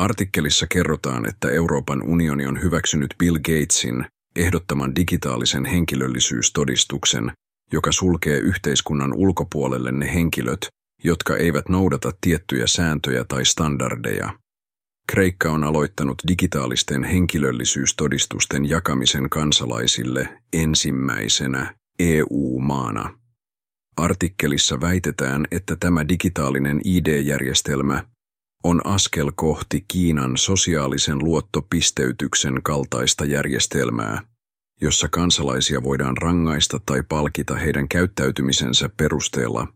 Artikkelissa kerrotaan, että Euroopan unioni on hyväksynyt Bill Gatesin ehdottaman digitaalisen henkilöllisyystodistuksen, joka sulkee yhteiskunnan ulkopuolelle ne henkilöt, jotka eivät noudata tiettyjä sääntöjä tai standardeja. Kreikka on aloittanut digitaalisten henkilöllisyystodistusten jakamisen kansalaisille ensimmäisenä EU-maana. Artikkelissa väitetään, että tämä digitaalinen ID-järjestelmä on askel kohti Kiinan sosiaalisen luottopisteytyksen kaltaista järjestelmää, jossa kansalaisia voidaan rangaista tai palkita heidän käyttäytymisensä perusteella